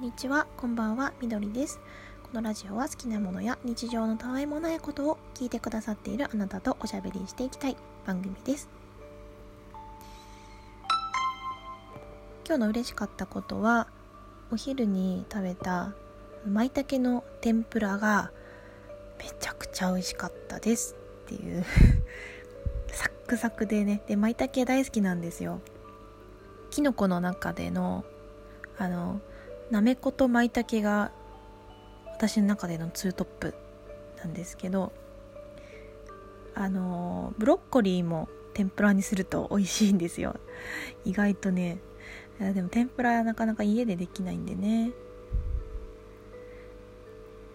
にちは、こんばんは、みどりです。このラジオは好きなものや日常のたわいもないことを聞いてくださっているあなたとおしゃべりしていきたい番組です。今日の嬉しかったことは、お昼に食べた舞茸の天ぷらがめちゃくちゃ美味しかったですっていう サックサクでね、で、舞茸大好きなんですよ。きのこの中でのあのなめこと舞茸が私の中でのツートップなんですけどあのブロッコリーも天ぷらにすると美味しいんですよ。意外とねでも天ぷらなかなか家でできないんでね。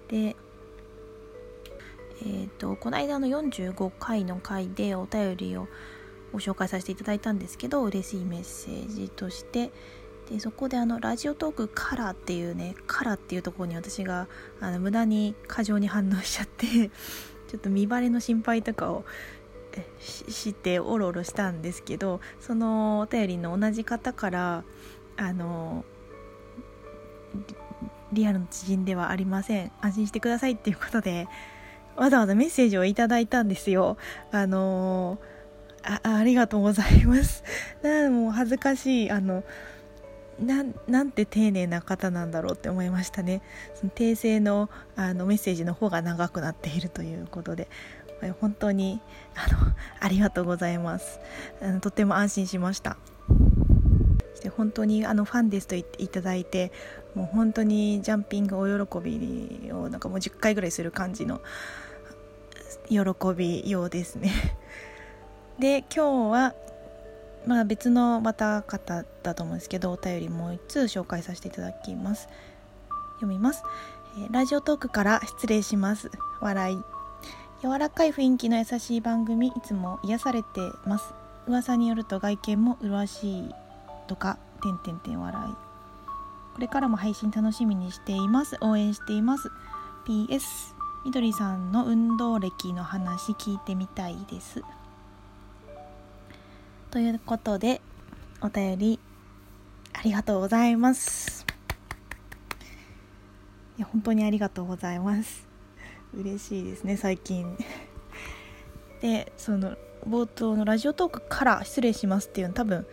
でえーと、とこの間の45回の回でお便りをご紹介させていただいたんですけど嬉しいメッセージとしてでそこであのラジオトークカラーっていうねカラーっていうところに私があの無駄に過剰に反応しちゃって ちょっと見バレの心配とかをしておろおろしたんですけどそのお便りの同じ方からあのリアルの知人ではありません。安心してくださいっていうことでわざわざメッセージをいただいたんですよ。あのあありがとうございます。もう恥ずかしい。あのなんて丁寧な方なんだろうって思いましたね。その訂正のあのメッセージの方が長くなっているということで。本当にあのありがとうございます。あのとても安心しました。して本当にあのファンですと言っていただいてもう本当にジャンピングお喜びをなんかもう10回ぐらいする感じの喜びようですね。で今日はまあ、別のまた方だと思うんですけどお便りもう1通紹介させていただきます。読みます、えー、ラジオトークから失礼します。笑い。柔らかい雰囲気の優しい番組いつも癒されてます。噂によると外見も麗しいとかてんてんてん笑い。これからも配信楽しみにしています。応援しています。PS みどりさんの運動歴の話聞いてみたいです。ということでお便りありがとうございます。いや本当にありがとうございます。嬉しいですね最近。でその冒頭のラジオトークから失礼しますっていうの多分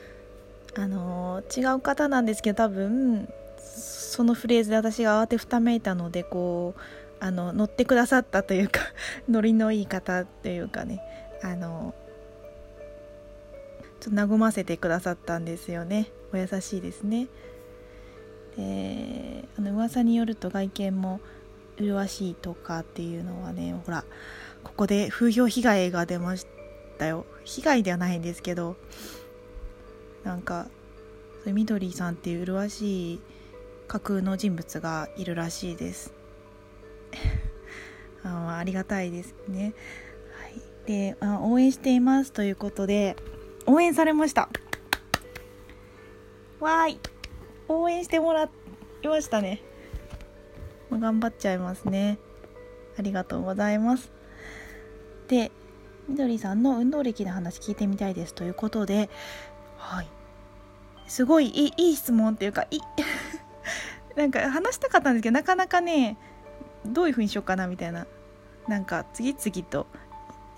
あのー、違う方なんですけど多分そのフレーズで私が慌てふためいたのでこうあの乗ってくださったというか ノリのいい方というかねあのちょっと和ませてくださったんですよね。お優しいですね。であの噂によると外見も麗しいとかっていうのはねほらここで風評被害が出ましたよ。被害ではないんですけどなんかみどりさんっていう麗しい架空の人物がいるらしいです。あありがたいですね、はい、であ応援していますということで応援されました。わーい。応援してもらいましたね。頑張っちゃいますね。ありがとうございます。でみどりさんの運動歴の話聞いてみたいですということで。はい。すごいいいいい質問っていうかい。なんか話したかったんですけどなかなかねどういうふうにしようかなみたいな。なんか次々と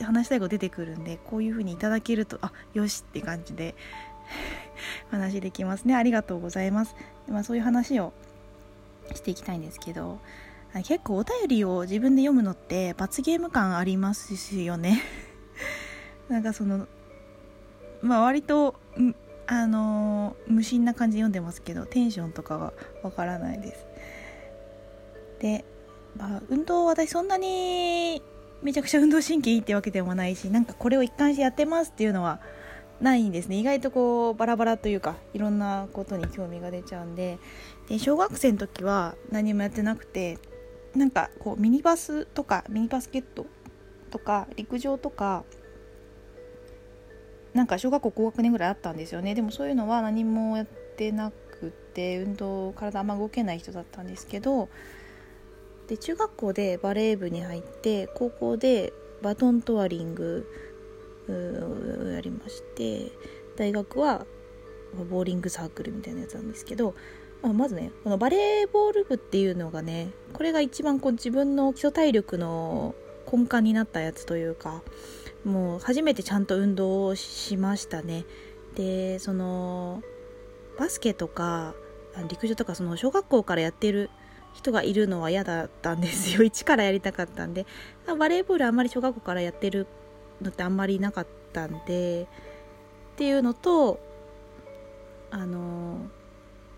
話したいこと出てくるんでこういう風にいただけるとあよしって感じで 話できますね。ありがとうございます、まあ、そういう話をしていきたいんですけど結構お便りを自分で読むのって罰ゲーム感ありますよね。なんかそのまあ割とあのー、無心な感じで読んでますけどテンションとかはわからないです。で、まあ、運動は私そんなにめちゃくちゃ運動神経いいってわけでもないしなんかこれを一貫してやってますっていうのはないんですね。意外とこうバラバラというかいろんなことに興味が出ちゃうんで。で小学生の時は何もやってなくてなんかこうミニバスとかミニバスケットとか陸上とかなんか小学校高学年ぐらいあったんですよね。でもそういうのは何もやってなくて運動体あんま動けない人だったんですけどで中学校でバレー部に入って高校でバトントワリングをやりまして大学はボーリングサークルみたいなやつなんですけどまあ、まずねこのバレーボール部っていうのがねこれが一番こう自分の基礎体力の根幹になったやつというかもう初めてちゃんと運動をしましたね。でそのバスケとか陸上とかその小学校からやってる人がいるのは嫌だったんですよ。一からやりたかったんで。バレーボールあんまり小学校からやってるのってあんまりなかったんで。っていうのとあの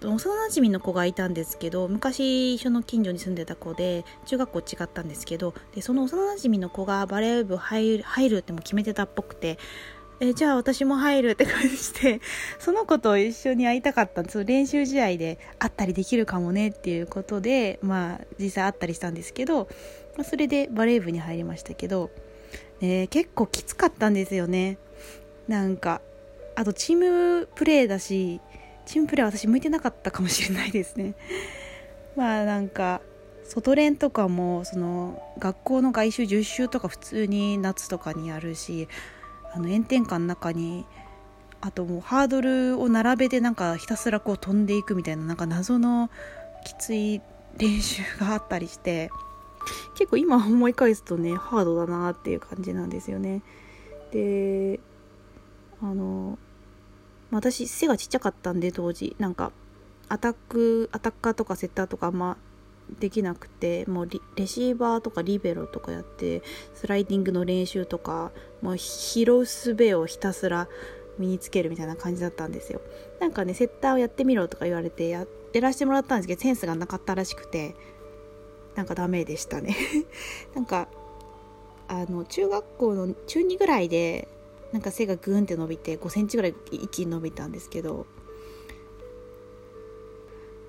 幼なじみの子がいたんですけど昔一緒の近所に住んでた子で中学校違ったんですけどでその幼なじみの子がバレー部入る入るっても決めてたっぽくてえじゃあ私も入るって感じして その子と一緒に会いたかったんです。練習試合で会ったりできるかもねっていうことでまあ実際会ったりしたんですけど、それでバレー部に入りましたけど、ね、結構きつかったんですよね。なんかあとチームプレーだしチームプレー私向いてなかったかもしれないですね。まあなんか外練とかもその学校の外周10周とか普通に夏とかにやるしあの炎天下の中にあともうハードルを並べてなんかひたすらこう飛んでいくみたいななんか謎のきつい練習があったりして結構今思い返すとねハードだなっていう感じなんですよね。であの私背がちっちゃかったんで当時。なんかアタックアタッカーとかセッターとかあんまできなくてもうレシーバーとかリベロとかやってスライディングの練習とかもう拾う術をひたすら身につけるみたいな感じだったんですよ。なんかねセッターをやってみろとか言われてややらせてもらったんですけどセンスがなかったらしくてなんかダメでしたね。なんかあの中学校の中2ぐらいでなんか背がグーンって伸びて5センチぐらい一気に伸びたんですけど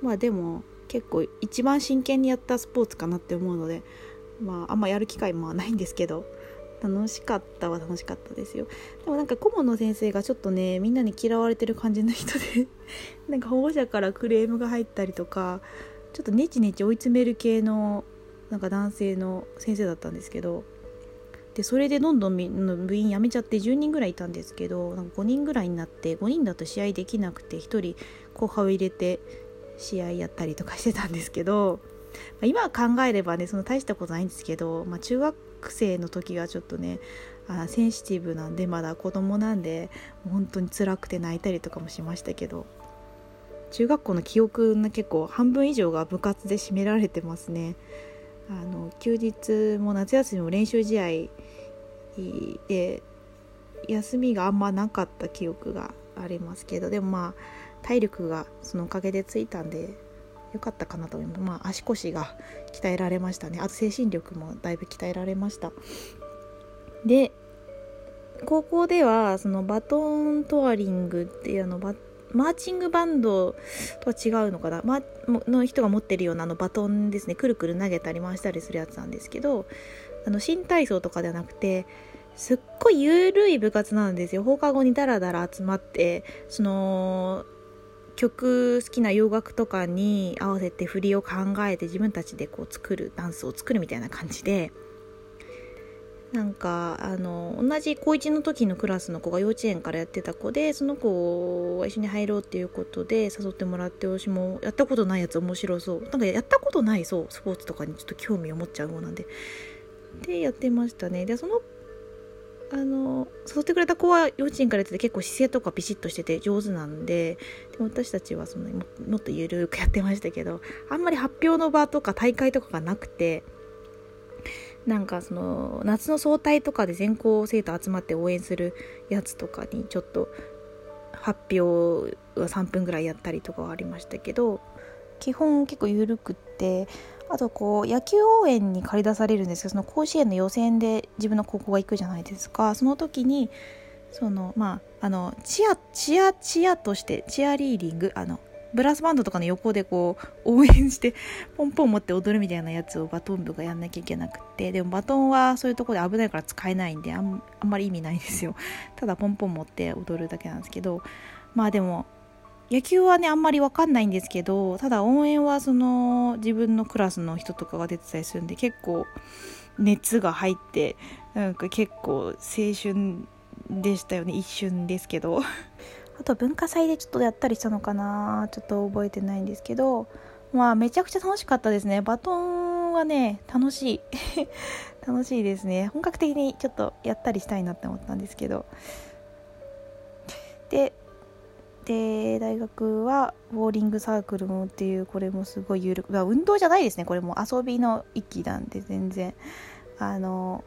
まあでも結構一番真剣にやったスポーツかなって思うのでまああんまやる機会もないんですけど楽しかったは楽しかったですよ。でもなんか顧問の先生がちょっとねみんなに嫌われてる感じの人で なんか保護者からクレームが入ったりとかちょっとネチネチ追い詰める系のなんか男性の先生だったんですけどでそれでどんどん部員辞めちゃって10人ぐらいいたんですけどなんか5人ぐらいになって5人だと試合できなくて1人後輩を入れて試合やったりとかしてたんですけど、まあ、今考えればねその大したことないんですけど、まあ、中学生の時はちょっとねあセンシティブなんでまだ子供なんで本当に辛くて泣いたりとかもしましたけど中学校の記憶の結構半分以上が部活で占められてますね。あの休日も夏休みも練習試合で休みがあんまなかった記憶がありますけどでもまあ体力がそのおかげでついたんでよかったかなと思います。まあ足腰が鍛えられましたね。あと精神力もだいぶ鍛えられました。で高校ではそのバトントワリングっていうのマーチングバンドとは違うのかな、ま、の人が持ってるようなあのバトンですね。くるくる投げたり回したりするやつなんですけどあの新体操とかではなくてすっごい緩い部活なんですよ。放課後にダラダラ集まってその曲好きな洋楽とかに合わせて振りを考えて自分たちでこう作るダンスを作るみたいな感じでなんかあの同じ高1の時のクラスの子が幼稚園からやってた子でその子を一緒に入ろうっていうことで誘ってもらって私もやったことないやつ面白そう。なんかやったことないそうスポーツとかにちょっと興味を持っちゃうもんなんで。でやってましたね。でそのあの誘ってくれた子は幼稚園からやってて結構姿勢とかピシッとしてて上手なんでで私たちはそのもっとゆるくやってましたけどあんまり発表の場とか大会とかがなくてなんかその夏の総体とかで全校生徒集まって応援するやつとかにちょっと発表は3分ぐらいやったりとかはありましたけど基本結構緩くってあとこう野球応援に駆り出されるんですけどその甲子園の予選で自分の高校が行くじゃないですか。その時にそのまああのチアチアチアとしてチアリーディングあのブラスバンドとかの横でこう応援してポンポン持って踊るみたいなやつをバトン部がやんなきゃいけなくてでもバトンはそういうとこで危ないから使えないんであんあんまり意味ないんですよ。ただポンポン持って踊るだけなんですけどまあでも野球はねあんまり分かんないんですけどただ応援はその自分のクラスの人とかが出てたりするんで結構熱が入ってなんか結構青春でしたよね。一瞬ですけど。あと文化祭でちょっとやったりしたのかな。ちょっと覚えてないんですけど。まあめちゃくちゃ楽しかったですね。バトンはね楽しい。楽しいですね。本格的にちょっとやったりしたいなって思ったんですけど。でで大学はボーリングサークルもっていうこれもすごい有力運動じゃないですね。これも遊びの域なんで全然。あの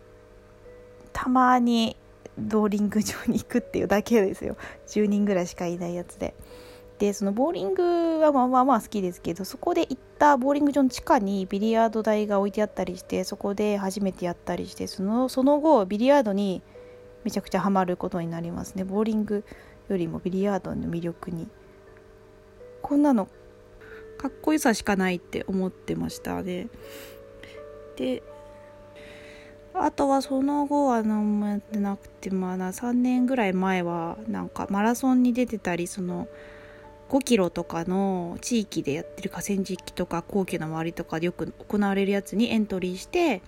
たまにボーリング場に行くっていうだけですよ。10人ぐらいしかいないやつで。でそのボーリングはまあまあまあ好きですけどそこで行ったボーリング場の地下にビリヤード台が置いてあったりしてそこで初めてやったりしてそのその後ビリヤードにめちゃくちゃハマることになりますね。ボーリングよりもビリヤードの魅力にこんなのかっこよさしかないって思ってました。ねであとはその後は何もやってなくてまあ3年ぐらい前はなんかマラソンに出てたりその5キロとかの地域でやってる河川敷とか皇居の周りとかでよく行われるやつにエントリーして、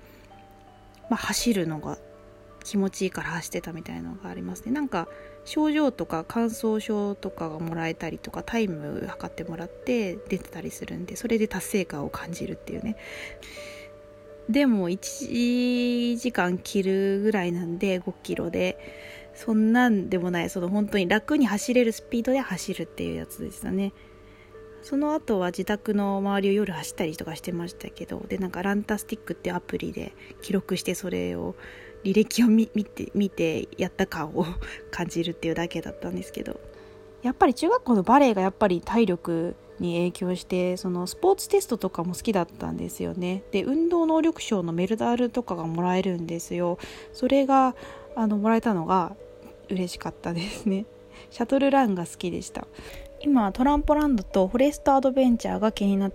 まあ、走るのが気持ちいいから走ってたみたいなのがありますね。なんか症状とか乾燥症とかがもらえたりとかタイム測ってもらって出てたりするんでそれで達成感を感じるっていうね。でも1時間切るぐらいなんで5キロで。そんなんでもない。その本当に楽に走れるスピードで走るっていうやつでしたね。その後は自宅の周りを夜走ったりとかしてましたけどでなんかランタスティックってアプリで記録してそれを履歴を見て見てやった感を感じるっていうだけだったんですけど。やっぱり中学校のバレエがやっぱり体力に影響してそのスポーツテストとかも好きだったんですよね。で運動能力賞のメルダールとかがもらえるんですよ。それがあのもらえたのが嬉しかったですね。シャトルランが好きでした。今トランポランドとフォレストアドベンチャーが気になっ